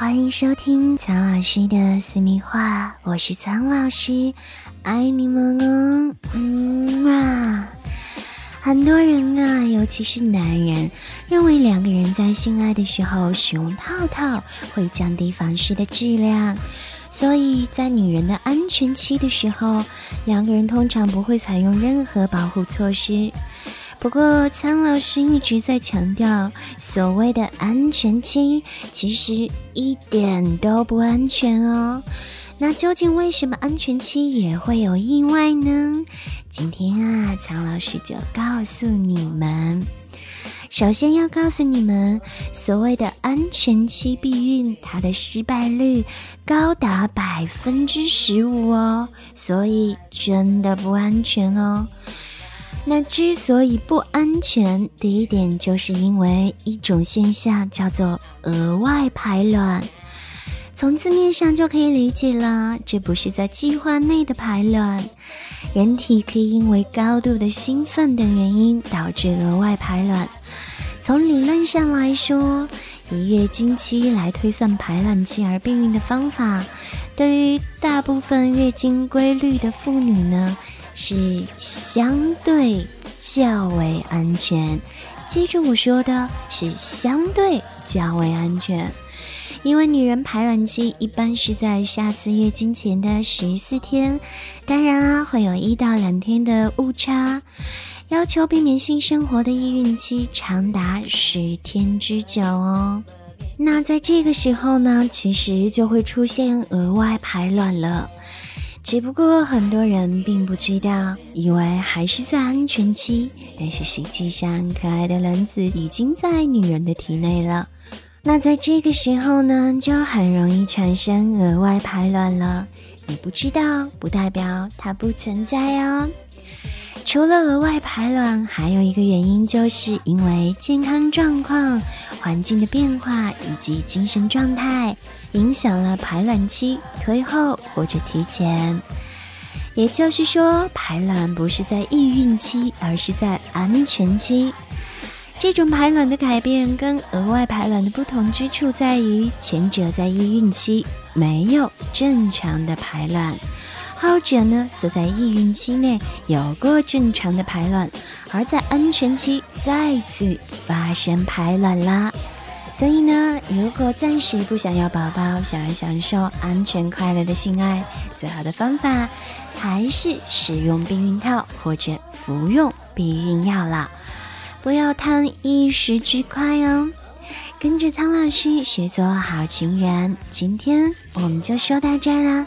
欢迎收听苍老师的私密话，我是苍老师，爱你们哦，嗯啊。很多人啊，尤其是男人，认为两个人在性爱的时候使用套套会降低房事的质量，所以在女人的安全期的时候，两个人通常不会采用任何保护措施。不过，苍老师一直在强调，所谓的安全期其实一点都不安全哦。那究竟为什么安全期也会有意外呢？今天啊，苍老师就告诉你们。首先要告诉你们，所谓的安全期避孕，它的失败率高达百分之十五哦，所以真的不安全哦。那之所以不安全，第一点就是因为一种现象叫做额外排卵。从字面上就可以理解了，这不是在计划内的排卵。人体可以因为高度的兴奋等原因导致额外排卵。从理论上来说，以月经期来推算排卵期而避孕的方法，对于大部分月经规律的妇女呢。是相对较为安全，记住我说的是相对较为安全，因为女人排卵期一般是在下次月经前的十四天，当然啦，会有一到两天的误差，要求避免性生活的易孕期长达十天之久哦。那在这个时候呢，其实就会出现额外排卵了。只不过很多人并不知道，以为还是在安全期，但是实际上，可爱的卵子已经在女人的体内了。那在这个时候呢，就很容易产生额外排卵了。你不知道，不代表它不存在哦。除了额外排卵，还有一个原因，就是因为健康状况、环境的变化以及精神状态。影响了排卵期推后或者提前，也就是说，排卵不是在易孕期，而是在安全期。这种排卵的改变跟额外排卵的不同之处在于，前者在易孕期没有正常的排卵，后者呢则在易孕期内有过正常的排卵，而在安全期再次发生排卵啦。所以呢，如果暂时不想要宝宝，想要享受安全快乐的性爱，最好的方法还是使用避孕套或者服用避孕药了。不要贪一时之快哦。跟着苍老师学做好情人，今天我们就说到这儿啦。